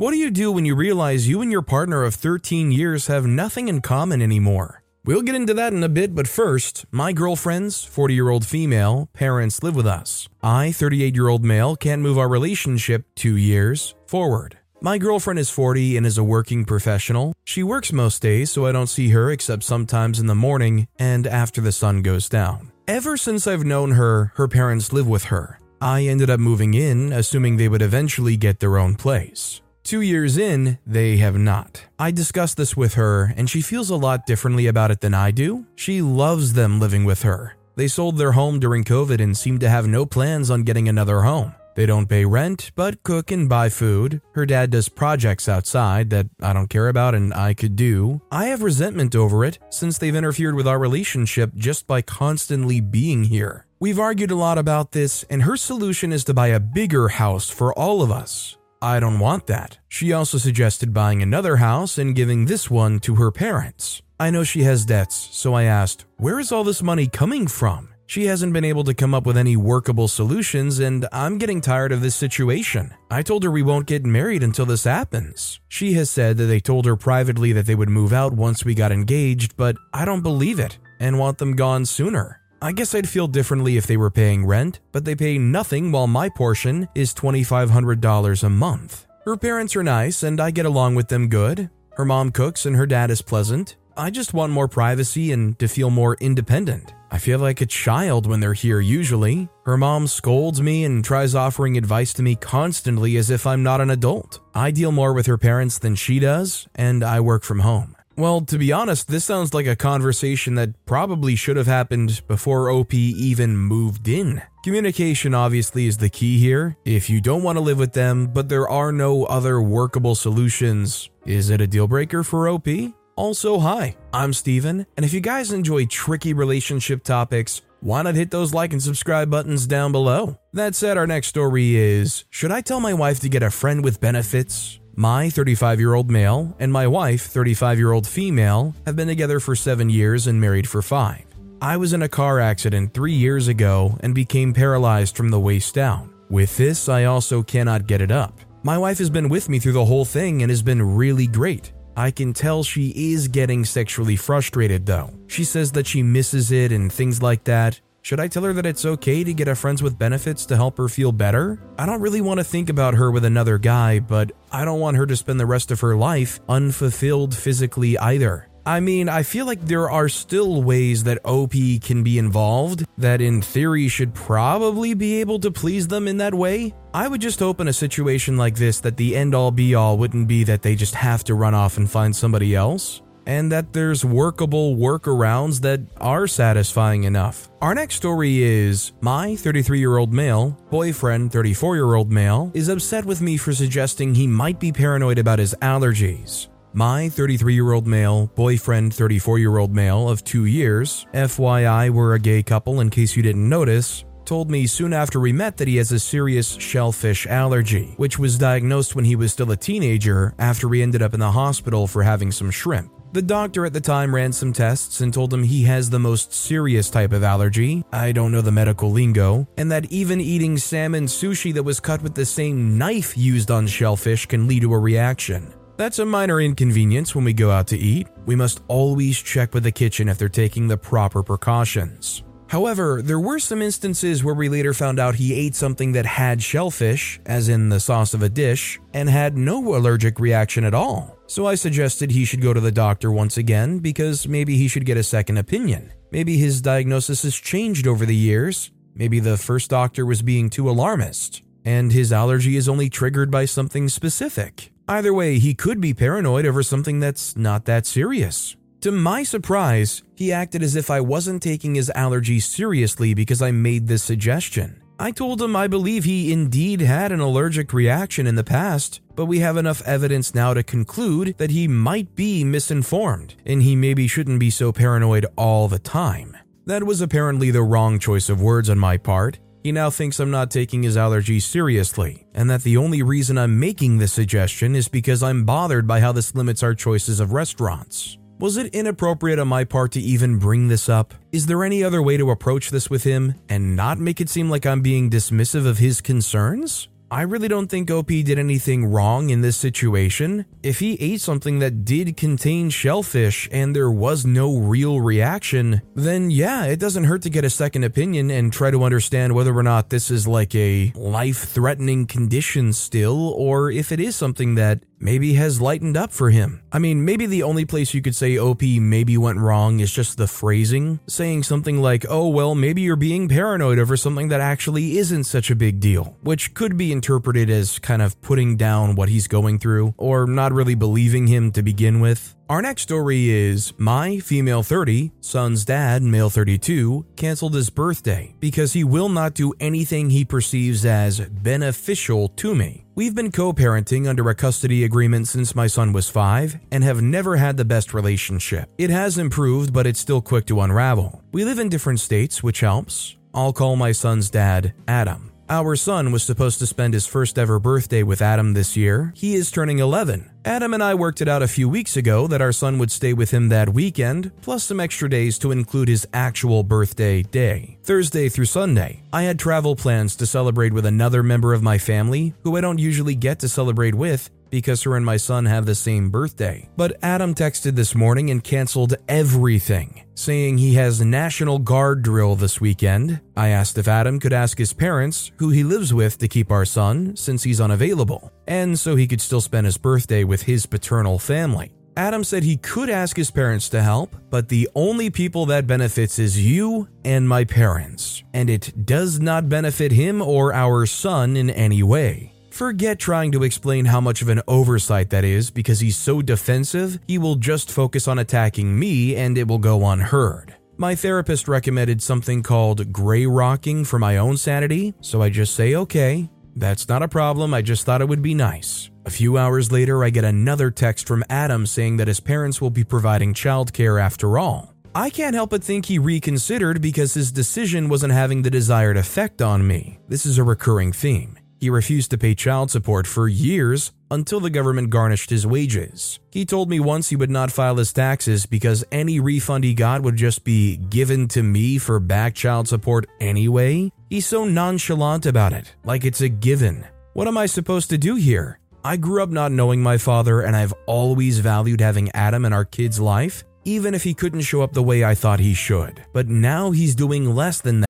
What do you do when you realize you and your partner of 13 years have nothing in common anymore? We'll get into that in a bit, but first, my girlfriend's 40 year old female parents live with us. I, 38 year old male, can't move our relationship two years forward. My girlfriend is 40 and is a working professional. She works most days, so I don't see her except sometimes in the morning and after the sun goes down. Ever since I've known her, her parents live with her. I ended up moving in, assuming they would eventually get their own place. Two years in, they have not. I discussed this with her, and she feels a lot differently about it than I do. She loves them living with her. They sold their home during COVID and seem to have no plans on getting another home. They don't pay rent, but cook and buy food. Her dad does projects outside that I don't care about and I could do. I have resentment over it since they've interfered with our relationship just by constantly being here. We've argued a lot about this, and her solution is to buy a bigger house for all of us. I don't want that. She also suggested buying another house and giving this one to her parents. I know she has debts, so I asked, Where is all this money coming from? She hasn't been able to come up with any workable solutions, and I'm getting tired of this situation. I told her we won't get married until this happens. She has said that they told her privately that they would move out once we got engaged, but I don't believe it and want them gone sooner. I guess I'd feel differently if they were paying rent, but they pay nothing while my portion is $2,500 a month. Her parents are nice and I get along with them good. Her mom cooks and her dad is pleasant. I just want more privacy and to feel more independent. I feel like a child when they're here usually. Her mom scolds me and tries offering advice to me constantly as if I'm not an adult. I deal more with her parents than she does, and I work from home. Well, to be honest, this sounds like a conversation that probably should have happened before OP even moved in. Communication obviously is the key here. If you don't want to live with them, but there are no other workable solutions, is it a deal breaker for OP? Also, hi, I'm Steven, and if you guys enjoy tricky relationship topics, why not hit those like and subscribe buttons down below? That said, our next story is Should I tell my wife to get a friend with benefits? My 35 year old male and my wife, 35 year old female, have been together for seven years and married for five. I was in a car accident three years ago and became paralyzed from the waist down. With this, I also cannot get it up. My wife has been with me through the whole thing and has been really great. I can tell she is getting sexually frustrated though. She says that she misses it and things like that, should I tell her that it's okay to get a friends with benefits to help her feel better? I don't really want to think about her with another guy, but I don't want her to spend the rest of her life unfulfilled physically either. I mean, I feel like there are still ways that OP can be involved that in theory should probably be able to please them in that way. I would just hope in a situation like this that the end all be all wouldn't be that they just have to run off and find somebody else and that there's workable workarounds that are satisfying enough. Our next story is my 33 year old male, boyfriend, 34 year old male, is upset with me for suggesting he might be paranoid about his allergies. My 33 year old male, boyfriend, 34 year old male of two years, FYI, we're a gay couple in case you didn't notice, told me soon after we met that he has a serious shellfish allergy, which was diagnosed when he was still a teenager after he ended up in the hospital for having some shrimp. The doctor at the time ran some tests and told him he has the most serious type of allergy, I don't know the medical lingo, and that even eating salmon sushi that was cut with the same knife used on shellfish can lead to a reaction. That's a minor inconvenience when we go out to eat. We must always check with the kitchen if they're taking the proper precautions. However, there were some instances where we later found out he ate something that had shellfish, as in the sauce of a dish, and had no allergic reaction at all. So I suggested he should go to the doctor once again because maybe he should get a second opinion. Maybe his diagnosis has changed over the years. Maybe the first doctor was being too alarmist, and his allergy is only triggered by something specific. Either way, he could be paranoid over something that's not that serious. To my surprise, he acted as if I wasn't taking his allergy seriously because I made this suggestion. I told him I believe he indeed had an allergic reaction in the past, but we have enough evidence now to conclude that he might be misinformed, and he maybe shouldn't be so paranoid all the time. That was apparently the wrong choice of words on my part. He now thinks I'm not taking his allergy seriously, and that the only reason I'm making this suggestion is because I'm bothered by how this limits our choices of restaurants. Was it inappropriate on my part to even bring this up? Is there any other way to approach this with him and not make it seem like I'm being dismissive of his concerns? I really don't think OP did anything wrong in this situation. If he ate something that did contain shellfish and there was no real reaction, then yeah, it doesn't hurt to get a second opinion and try to understand whether or not this is like a life threatening condition still, or if it is something that maybe has lightened up for him. I mean, maybe the only place you could say OP maybe went wrong is just the phrasing, saying something like, oh, well, maybe you're being paranoid over something that actually isn't such a big deal, which could be interpreted as kind of putting down what he's going through or not really believing him to begin with. Our next story is my female 30, son's dad, male 32, canceled his birthday because he will not do anything he perceives as beneficial to me. We've been co parenting under a custody agreement since my son was five and have never had the best relationship. It has improved, but it's still quick to unravel. We live in different states, which helps. I'll call my son's dad Adam. Our son was supposed to spend his first ever birthday with Adam this year. He is turning 11. Adam and I worked it out a few weeks ago that our son would stay with him that weekend, plus some extra days to include his actual birthday day, Thursday through Sunday. I had travel plans to celebrate with another member of my family who I don't usually get to celebrate with, because her and my son have the same birthday. But Adam texted this morning and canceled everything, saying he has National Guard drill this weekend. I asked if Adam could ask his parents, who he lives with, to keep our son since he's unavailable, and so he could still spend his birthday with his paternal family. Adam said he could ask his parents to help, but the only people that benefits is you and my parents, and it does not benefit him or our son in any way. Forget trying to explain how much of an oversight that is because he's so defensive, he will just focus on attacking me and it will go unheard. My therapist recommended something called gray rocking for my own sanity, so I just say, okay, that's not a problem, I just thought it would be nice. A few hours later, I get another text from Adam saying that his parents will be providing childcare after all. I can't help but think he reconsidered because his decision wasn't having the desired effect on me. This is a recurring theme. He refused to pay child support for years until the government garnished his wages. He told me once he would not file his taxes because any refund he got would just be given to me for back child support anyway. He's so nonchalant about it, like it's a given. What am I supposed to do here? I grew up not knowing my father, and I've always valued having Adam in our kid's life, even if he couldn't show up the way I thought he should. But now he's doing less than that.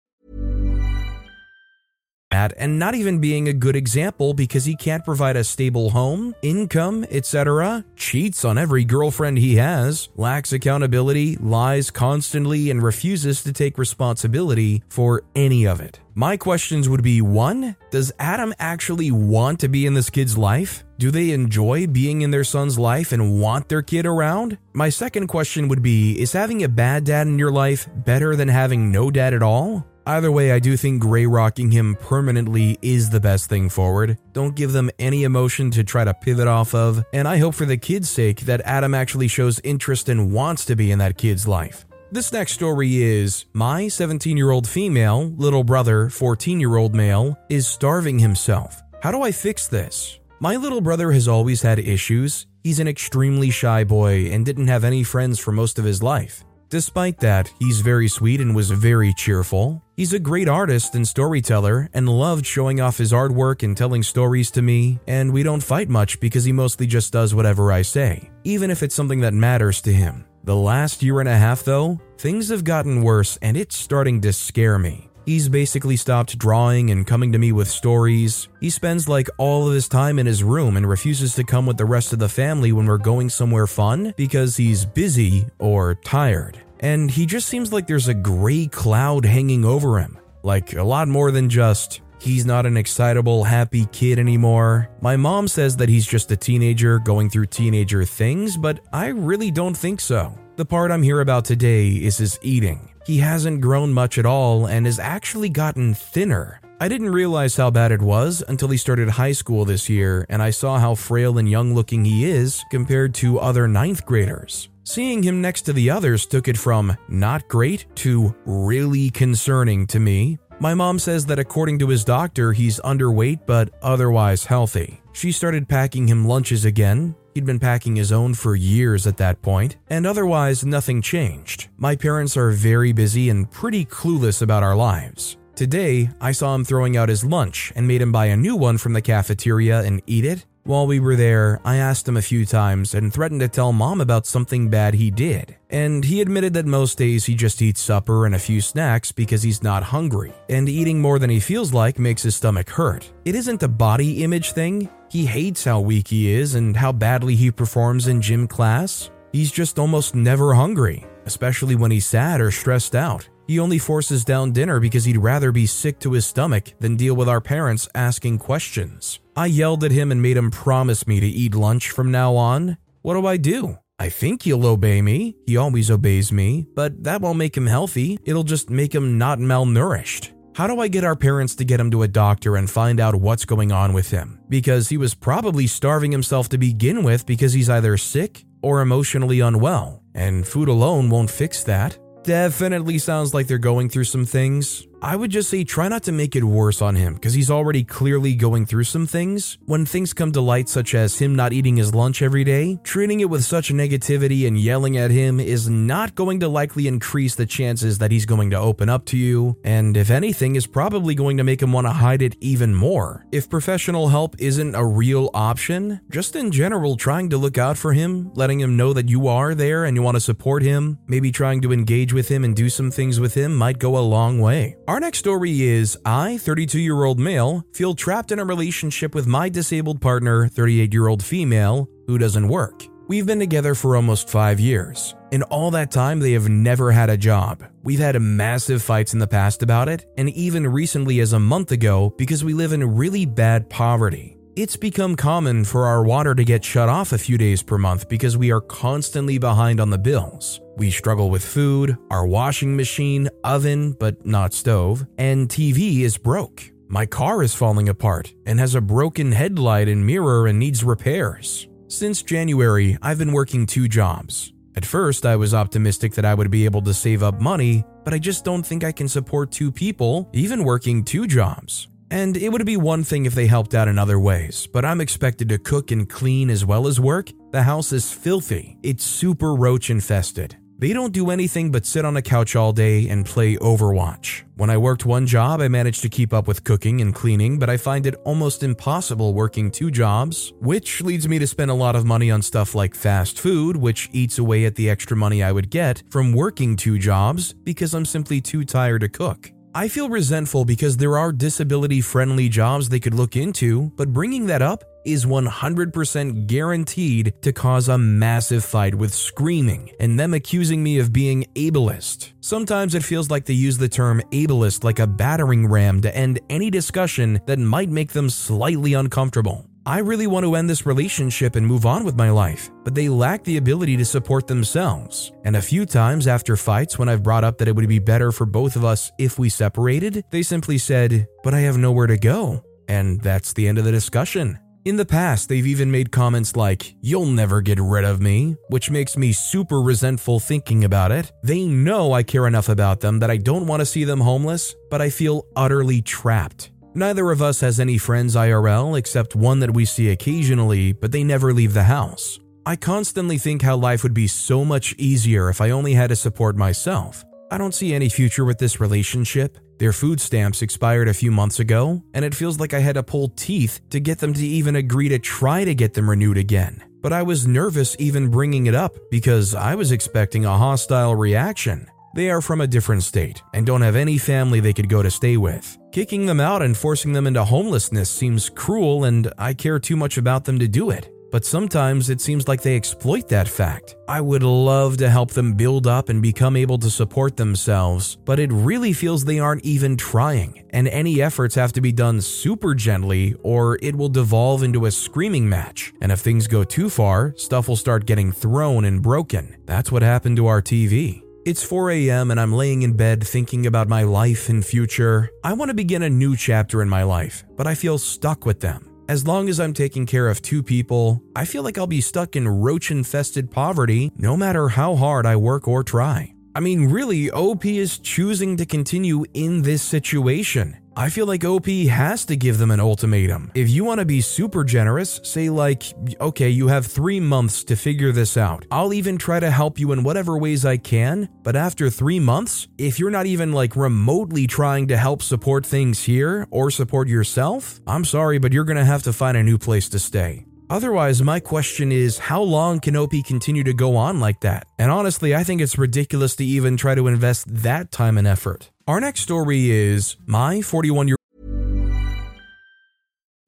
At and not even being a good example because he can't provide a stable home, income, etc., cheats on every girlfriend he has, lacks accountability, lies constantly, and refuses to take responsibility for any of it. My questions would be 1. Does Adam actually want to be in this kid's life? Do they enjoy being in their son's life and want their kid around? My second question would be Is having a bad dad in your life better than having no dad at all? Either way, I do think gray rocking him permanently is the best thing forward. Don't give them any emotion to try to pivot off of, and I hope for the kid's sake that Adam actually shows interest and wants to be in that kid's life. This next story is my 17 year old female, little brother, 14 year old male, is starving himself. How do I fix this? My little brother has always had issues. He's an extremely shy boy and didn't have any friends for most of his life. Despite that, he's very sweet and was very cheerful. He's a great artist and storyteller and loved showing off his artwork and telling stories to me, and we don't fight much because he mostly just does whatever I say, even if it's something that matters to him. The last year and a half, though, things have gotten worse and it's starting to scare me. He's basically stopped drawing and coming to me with stories. He spends like all of his time in his room and refuses to come with the rest of the family when we're going somewhere fun because he's busy or tired. And he just seems like there's a gray cloud hanging over him. Like a lot more than just, he's not an excitable, happy kid anymore. My mom says that he's just a teenager going through teenager things, but I really don't think so. The part I'm here about today is his eating. He hasn't grown much at all and has actually gotten thinner. I didn't realize how bad it was until he started high school this year and I saw how frail and young looking he is compared to other ninth graders. Seeing him next to the others took it from not great to really concerning to me. My mom says that according to his doctor, he's underweight but otherwise healthy. She started packing him lunches again, He'd been packing his own for years at that point, and otherwise nothing changed. My parents are very busy and pretty clueless about our lives. Today, I saw him throwing out his lunch and made him buy a new one from the cafeteria and eat it, while we were there, I asked him a few times and threatened to tell mom about something bad he did. And he admitted that most days he just eats supper and a few snacks because he's not hungry, and eating more than he feels like makes his stomach hurt. It isn't a body image thing. He hates how weak he is and how badly he performs in gym class. He's just almost never hungry, especially when he's sad or stressed out. He only forces down dinner because he'd rather be sick to his stomach than deal with our parents asking questions. I yelled at him and made him promise me to eat lunch from now on. What do I do? I think he'll obey me. He always obeys me, but that won't make him healthy. It'll just make him not malnourished. How do I get our parents to get him to a doctor and find out what's going on with him? Because he was probably starving himself to begin with because he's either sick or emotionally unwell, and food alone won't fix that. Definitely sounds like they're going through some things. I would just say try not to make it worse on him because he's already clearly going through some things. When things come to light, such as him not eating his lunch every day, treating it with such negativity and yelling at him is not going to likely increase the chances that he's going to open up to you, and if anything, is probably going to make him want to hide it even more. If professional help isn't a real option, just in general, trying to look out for him, letting him know that you are there and you want to support him, maybe trying to engage with him and do some things with him might go a long way. Our next story is I, 32 year old male, feel trapped in a relationship with my disabled partner, 38 year old female, who doesn't work. We've been together for almost five years. In all that time, they have never had a job. We've had massive fights in the past about it, and even recently, as a month ago, because we live in really bad poverty. It's become common for our water to get shut off a few days per month because we are constantly behind on the bills. We struggle with food, our washing machine, oven, but not stove, and TV is broke. My car is falling apart and has a broken headlight and mirror and needs repairs. Since January, I've been working two jobs. At first, I was optimistic that I would be able to save up money, but I just don't think I can support two people, even working two jobs. And it would be one thing if they helped out in other ways, but I'm expected to cook and clean as well as work. The house is filthy, it's super roach infested. They don't do anything but sit on a couch all day and play Overwatch. When I worked one job, I managed to keep up with cooking and cleaning, but I find it almost impossible working two jobs, which leads me to spend a lot of money on stuff like fast food, which eats away at the extra money I would get from working two jobs because I'm simply too tired to cook. I feel resentful because there are disability friendly jobs they could look into, but bringing that up is 100% guaranteed to cause a massive fight with screaming and them accusing me of being ableist. Sometimes it feels like they use the term ableist like a battering ram to end any discussion that might make them slightly uncomfortable. I really want to end this relationship and move on with my life, but they lack the ability to support themselves. And a few times after fights, when I've brought up that it would be better for both of us if we separated, they simply said, But I have nowhere to go. And that's the end of the discussion. In the past, they've even made comments like, You'll never get rid of me, which makes me super resentful thinking about it. They know I care enough about them that I don't want to see them homeless, but I feel utterly trapped. Neither of us has any friends IRL except one that we see occasionally, but they never leave the house. I constantly think how life would be so much easier if I only had to support myself. I don't see any future with this relationship. Their food stamps expired a few months ago, and it feels like I had to pull teeth to get them to even agree to try to get them renewed again. But I was nervous even bringing it up because I was expecting a hostile reaction. They are from a different state and don't have any family they could go to stay with. Kicking them out and forcing them into homelessness seems cruel, and I care too much about them to do it but sometimes it seems like they exploit that fact. I would love to help them build up and become able to support themselves, but it really feels they aren't even trying, and any efforts have to be done super gently or it will devolve into a screaming match. And if things go too far, stuff will start getting thrown and broken. That's what happened to our TV. It's 4 a.m. and I'm laying in bed thinking about my life and future. I want to begin a new chapter in my life, but I feel stuck with them. As long as I'm taking care of two people, I feel like I'll be stuck in roach infested poverty no matter how hard I work or try. I mean, really, OP is choosing to continue in this situation. I feel like OP has to give them an ultimatum. If you want to be super generous, say, like, okay, you have three months to figure this out. I'll even try to help you in whatever ways I can, but after three months, if you're not even like remotely trying to help support things here or support yourself, I'm sorry, but you're gonna have to find a new place to stay. Otherwise, my question is how long can OP continue to go on like that? And honestly, I think it's ridiculous to even try to invest that time and effort. Our next story is my 41 year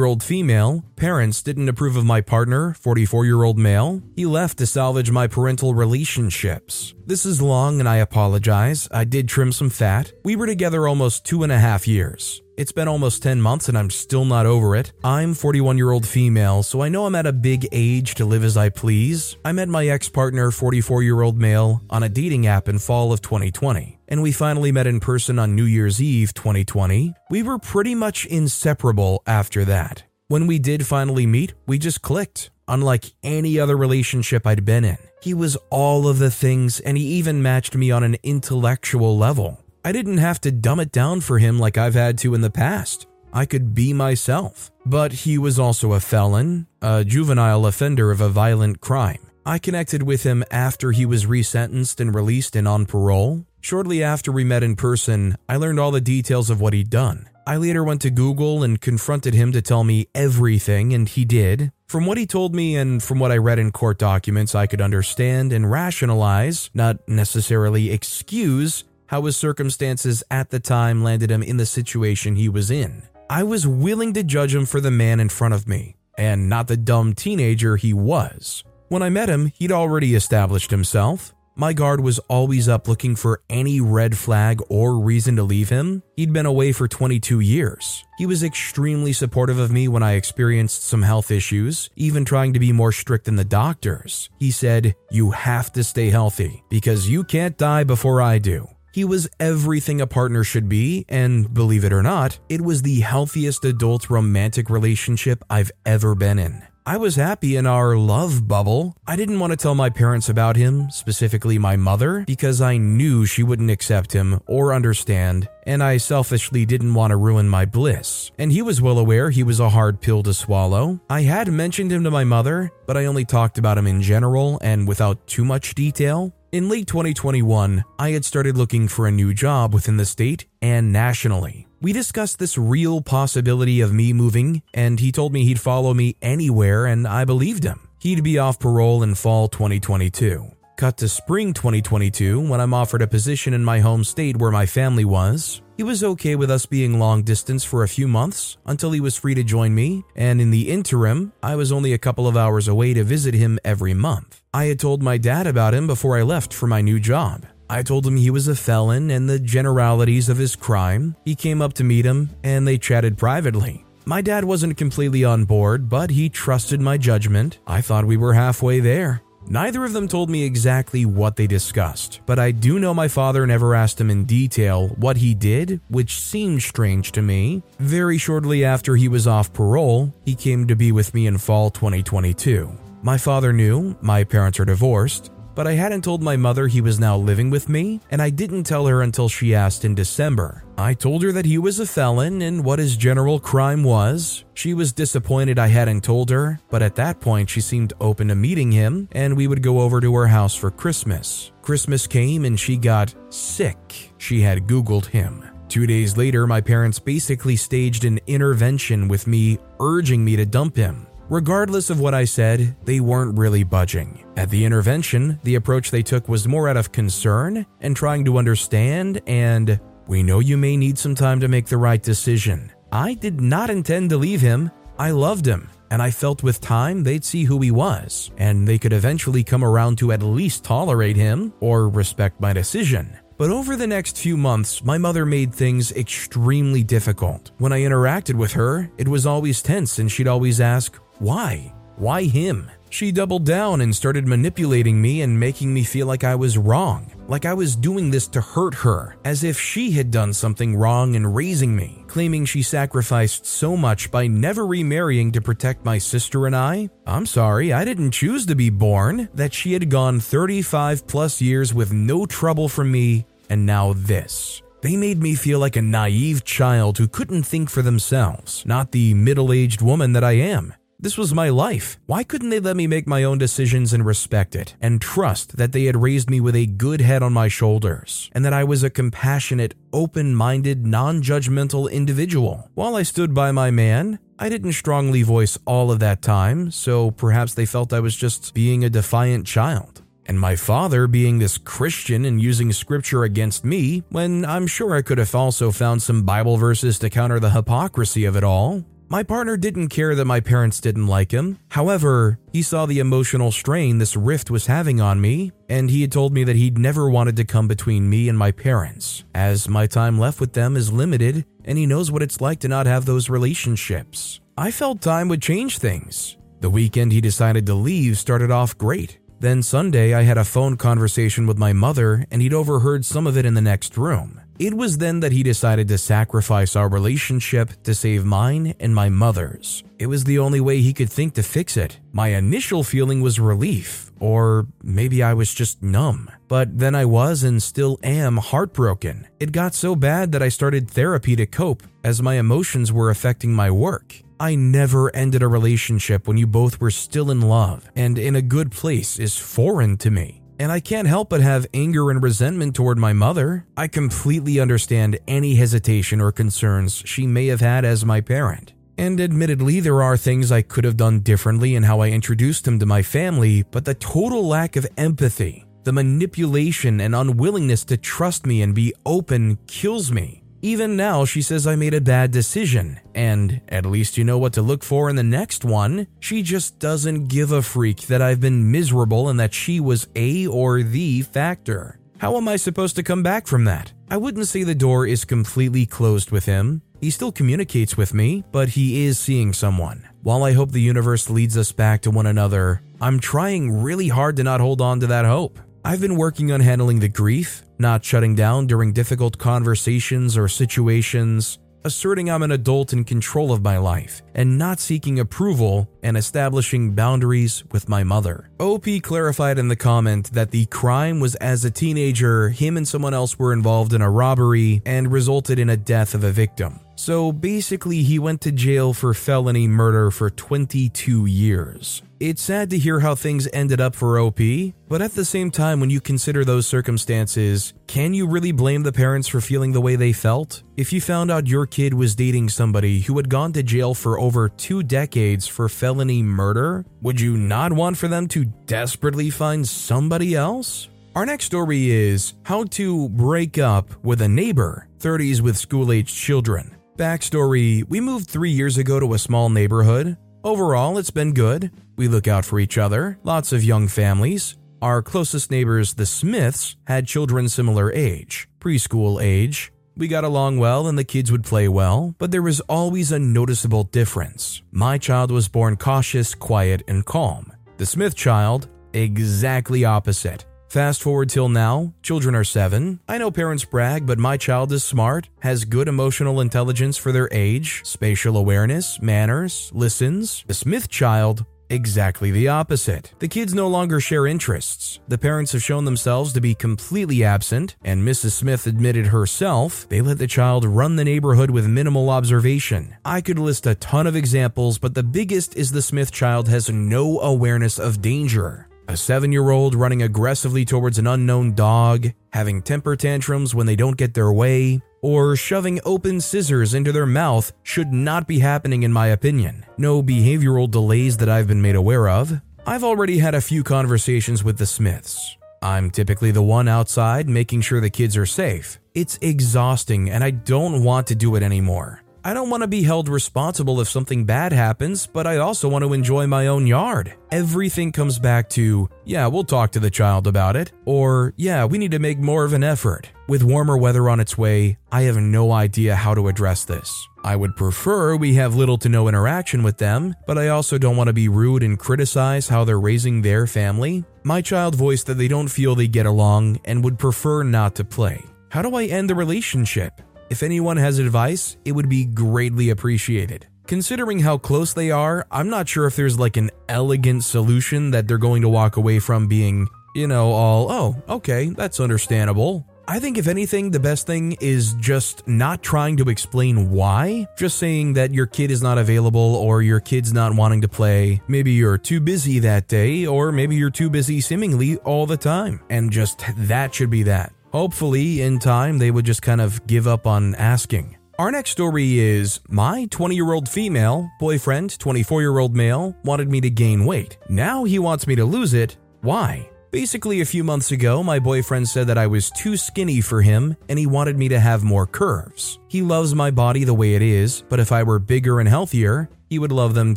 year old female, parents didn't approve of my partner, 44 year old male. He left to salvage my parental relationships. This is long and I apologize. I did trim some fat. We were together almost two and a half years. It's been almost 10 months and I'm still not over it. I'm 41 year old female, so I know I'm at a big age to live as I please. I met my ex partner, 44 year old male, on a dating app in fall of 2020 and we finally met in person on New Year's Eve 2020, we were pretty much inseparable after that. When we did finally meet, we just clicked, unlike any other relationship I'd been in. He was all of the things, and he even matched me on an intellectual level. I didn't have to dumb it down for him like I've had to in the past. I could be myself. But he was also a felon, a juvenile offender of a violent crime. I connected with him after he was resentenced and released and on parole. Shortly after we met in person, I learned all the details of what he'd done. I later went to Google and confronted him to tell me everything, and he did. From what he told me and from what I read in court documents, I could understand and rationalize, not necessarily excuse, how his circumstances at the time landed him in the situation he was in. I was willing to judge him for the man in front of me, and not the dumb teenager he was. When I met him, he'd already established himself. My guard was always up looking for any red flag or reason to leave him. He'd been away for 22 years. He was extremely supportive of me when I experienced some health issues, even trying to be more strict than the doctors. He said, You have to stay healthy because you can't die before I do. He was everything a partner should be, and believe it or not, it was the healthiest adult romantic relationship I've ever been in. I was happy in our love bubble. I didn't want to tell my parents about him, specifically my mother, because I knew she wouldn't accept him or understand, and I selfishly didn't want to ruin my bliss. And he was well aware he was a hard pill to swallow. I had mentioned him to my mother, but I only talked about him in general and without too much detail. In late 2021, I had started looking for a new job within the state and nationally. We discussed this real possibility of me moving, and he told me he'd follow me anywhere, and I believed him. He'd be off parole in fall 2022. Cut to spring 2022 when I'm offered a position in my home state where my family was. He was okay with us being long distance for a few months until he was free to join me, and in the interim, I was only a couple of hours away to visit him every month. I had told my dad about him before I left for my new job. I told him he was a felon and the generalities of his crime. He came up to meet him and they chatted privately. My dad wasn't completely on board, but he trusted my judgment. I thought we were halfway there. Neither of them told me exactly what they discussed, but I do know my father never asked him in detail what he did, which seemed strange to me. Very shortly after he was off parole, he came to be with me in fall 2022. My father knew my parents are divorced, but I hadn't told my mother he was now living with me, and I didn't tell her until she asked in December. I told her that he was a felon and what his general crime was. She was disappointed I hadn't told her, but at that point she seemed open to meeting him, and we would go over to her house for Christmas. Christmas came and she got sick. She had Googled him. Two days later, my parents basically staged an intervention with me urging me to dump him. Regardless of what I said, they weren't really budging. At the intervention, the approach they took was more out of concern and trying to understand, and we know you may need some time to make the right decision. I did not intend to leave him. I loved him, and I felt with time they'd see who he was, and they could eventually come around to at least tolerate him or respect my decision. But over the next few months, my mother made things extremely difficult. When I interacted with her, it was always tense, and she'd always ask, why? Why him? She doubled down and started manipulating me and making me feel like I was wrong, like I was doing this to hurt her, as if she had done something wrong in raising me, claiming she sacrificed so much by never remarrying to protect my sister and I. I'm sorry, I didn't choose to be born, that she had gone 35 plus years with no trouble from me, and now this. They made me feel like a naive child who couldn't think for themselves, not the middle aged woman that I am. This was my life. Why couldn't they let me make my own decisions and respect it, and trust that they had raised me with a good head on my shoulders, and that I was a compassionate, open minded, non judgmental individual? While I stood by my man, I didn't strongly voice all of that time, so perhaps they felt I was just being a defiant child. And my father being this Christian and using scripture against me, when I'm sure I could have also found some Bible verses to counter the hypocrisy of it all. My partner didn't care that my parents didn't like him. However, he saw the emotional strain this rift was having on me, and he had told me that he'd never wanted to come between me and my parents, as my time left with them is limited and he knows what it's like to not have those relationships. I felt time would change things. The weekend he decided to leave started off great. Then Sunday, I had a phone conversation with my mother, and he'd overheard some of it in the next room. It was then that he decided to sacrifice our relationship to save mine and my mother's. It was the only way he could think to fix it. My initial feeling was relief, or maybe I was just numb. But then I was and still am heartbroken. It got so bad that I started therapy to cope, as my emotions were affecting my work. I never ended a relationship when you both were still in love and in a good place is foreign to me and I can't help but have anger and resentment toward my mother. I completely understand any hesitation or concerns she may have had as my parent. And admittedly, there are things I could have done differently in how I introduced him to my family, but the total lack of empathy, the manipulation and unwillingness to trust me and be open kills me. Even now, she says I made a bad decision, and at least you know what to look for in the next one. She just doesn't give a freak that I've been miserable and that she was a or the factor. How am I supposed to come back from that? I wouldn't say the door is completely closed with him. He still communicates with me, but he is seeing someone. While I hope the universe leads us back to one another, I'm trying really hard to not hold on to that hope. I've been working on handling the grief, not shutting down during difficult conversations or situations, asserting I'm an adult in control of my life, and not seeking approval and establishing boundaries with my mother. OP clarified in the comment that the crime was as a teenager, him and someone else were involved in a robbery and resulted in a death of a victim. So basically, he went to jail for felony murder for 22 years. It's sad to hear how things ended up for OP, but at the same time, when you consider those circumstances, can you really blame the parents for feeling the way they felt? If you found out your kid was dating somebody who had gone to jail for over two decades for felony murder, would you not want for them to desperately find somebody else? Our next story is how to break up with a neighbor, 30s with school aged children. Backstory We moved three years ago to a small neighborhood. Overall, it's been good. We look out for each other, lots of young families. Our closest neighbors, the Smiths, had children similar age, preschool age. We got along well and the kids would play well, but there was always a noticeable difference. My child was born cautious, quiet, and calm. The Smith child, exactly opposite. Fast forward till now, children are seven. I know parents brag, but my child is smart, has good emotional intelligence for their age, spatial awareness, manners, listens. The Smith child, exactly the opposite. The kids no longer share interests. The parents have shown themselves to be completely absent, and Mrs. Smith admitted herself they let the child run the neighborhood with minimal observation. I could list a ton of examples, but the biggest is the Smith child has no awareness of danger. A seven year old running aggressively towards an unknown dog, having temper tantrums when they don't get their way, or shoving open scissors into their mouth should not be happening, in my opinion. No behavioral delays that I've been made aware of. I've already had a few conversations with the Smiths. I'm typically the one outside making sure the kids are safe. It's exhausting and I don't want to do it anymore. I don't want to be held responsible if something bad happens, but I also want to enjoy my own yard. Everything comes back to, yeah, we'll talk to the child about it, or yeah, we need to make more of an effort. With warmer weather on its way, I have no idea how to address this. I would prefer we have little to no interaction with them, but I also don't want to be rude and criticize how they're raising their family. My child voiced that they don't feel they get along and would prefer not to play. How do I end the relationship? If anyone has advice, it would be greatly appreciated. Considering how close they are, I'm not sure if there's like an elegant solution that they're going to walk away from being, you know, all, oh, okay, that's understandable. I think if anything, the best thing is just not trying to explain why, just saying that your kid is not available or your kid's not wanting to play. Maybe you're too busy that day, or maybe you're too busy seemingly all the time, and just that should be that. Hopefully, in time, they would just kind of give up on asking. Our next story is My 20 year old female boyfriend, 24 year old male, wanted me to gain weight. Now he wants me to lose it. Why? Basically, a few months ago, my boyfriend said that I was too skinny for him and he wanted me to have more curves. He loves my body the way it is, but if I were bigger and healthier, he would love them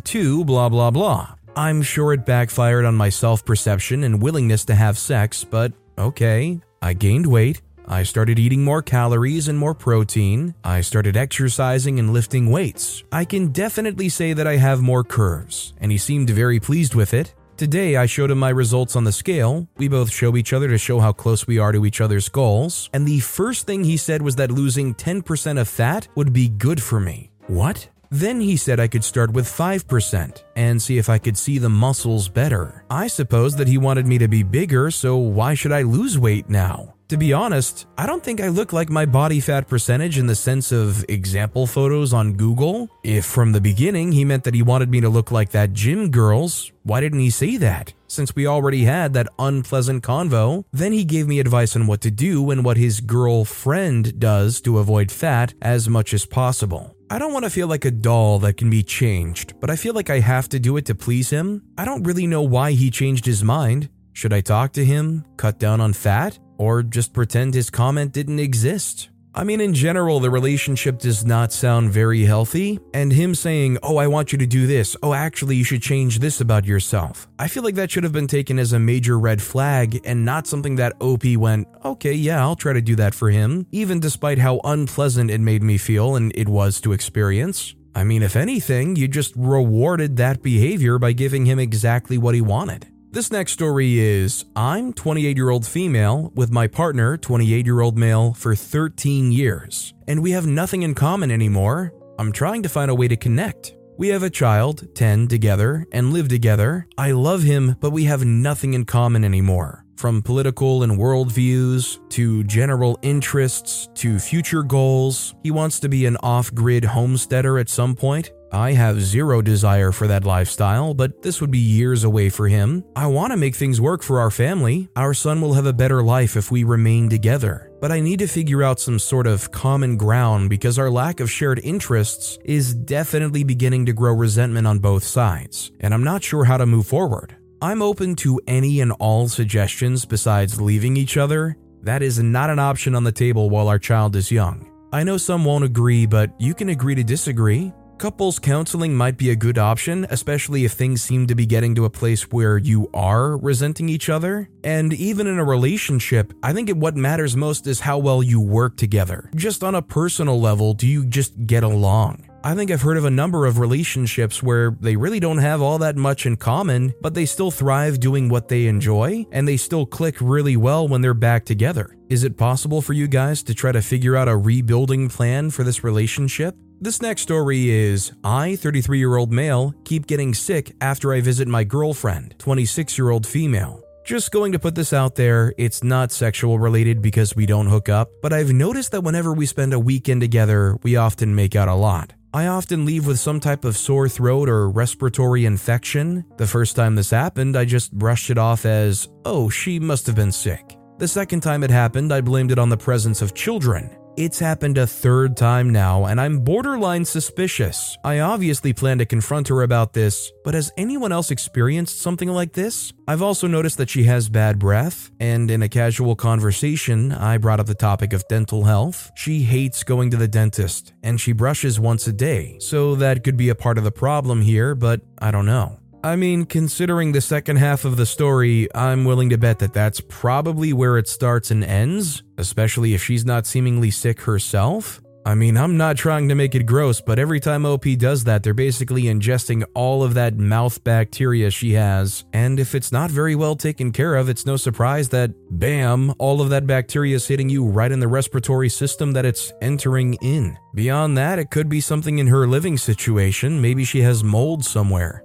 too, blah blah blah. I'm sure it backfired on my self perception and willingness to have sex, but okay. I gained weight. I started eating more calories and more protein. I started exercising and lifting weights. I can definitely say that I have more curves, and he seemed very pleased with it. Today, I showed him my results on the scale. We both show each other to show how close we are to each other's goals. And the first thing he said was that losing 10% of fat would be good for me. What? Then he said I could start with 5% and see if I could see the muscles better. I suppose that he wanted me to be bigger, so why should I lose weight now? To be honest, I don't think I look like my body fat percentage in the sense of example photos on Google. If from the beginning he meant that he wanted me to look like that gym girls, why didn't he say that? Since we already had that unpleasant convo, then he gave me advice on what to do and what his girlfriend does to avoid fat as much as possible. I don't want to feel like a doll that can be changed, but I feel like I have to do it to please him. I don't really know why he changed his mind. Should I talk to him, cut down on fat, or just pretend his comment didn't exist? I mean, in general, the relationship does not sound very healthy, and him saying, Oh, I want you to do this, oh, actually, you should change this about yourself. I feel like that should have been taken as a major red flag and not something that OP went, Okay, yeah, I'll try to do that for him, even despite how unpleasant it made me feel and it was to experience. I mean, if anything, you just rewarded that behavior by giving him exactly what he wanted. This next story is I'm 28 year old female with my partner, 28 year old male, for 13 years, and we have nothing in common anymore. I'm trying to find a way to connect. We have a child, 10 together, and live together. I love him, but we have nothing in common anymore. From political and world views to general interests to future goals, he wants to be an off grid homesteader at some point. I have zero desire for that lifestyle, but this would be years away for him. I want to make things work for our family. Our son will have a better life if we remain together. But I need to figure out some sort of common ground because our lack of shared interests is definitely beginning to grow resentment on both sides, and I'm not sure how to move forward. I'm open to any and all suggestions besides leaving each other. That is not an option on the table while our child is young. I know some won't agree, but you can agree to disagree. Couples counseling might be a good option, especially if things seem to be getting to a place where you are resenting each other. And even in a relationship, I think what matters most is how well you work together. Just on a personal level, do you just get along? I think I've heard of a number of relationships where they really don't have all that much in common, but they still thrive doing what they enjoy, and they still click really well when they're back together. Is it possible for you guys to try to figure out a rebuilding plan for this relationship? This next story is I, 33 year old male, keep getting sick after I visit my girlfriend, 26 year old female. Just going to put this out there, it's not sexual related because we don't hook up, but I've noticed that whenever we spend a weekend together, we often make out a lot. I often leave with some type of sore throat or respiratory infection. The first time this happened, I just brushed it off as, oh, she must have been sick. The second time it happened, I blamed it on the presence of children. It's happened a third time now, and I'm borderline suspicious. I obviously plan to confront her about this, but has anyone else experienced something like this? I've also noticed that she has bad breath, and in a casual conversation, I brought up the topic of dental health. She hates going to the dentist, and she brushes once a day, so that could be a part of the problem here, but I don't know. I mean, considering the second half of the story, I'm willing to bet that that's probably where it starts and ends, especially if she's not seemingly sick herself. I mean, I'm not trying to make it gross, but every time OP does that, they're basically ingesting all of that mouth bacteria she has. And if it's not very well taken care of, it's no surprise that, bam, all of that bacteria is hitting you right in the respiratory system that it's entering in. Beyond that, it could be something in her living situation. Maybe she has mold somewhere.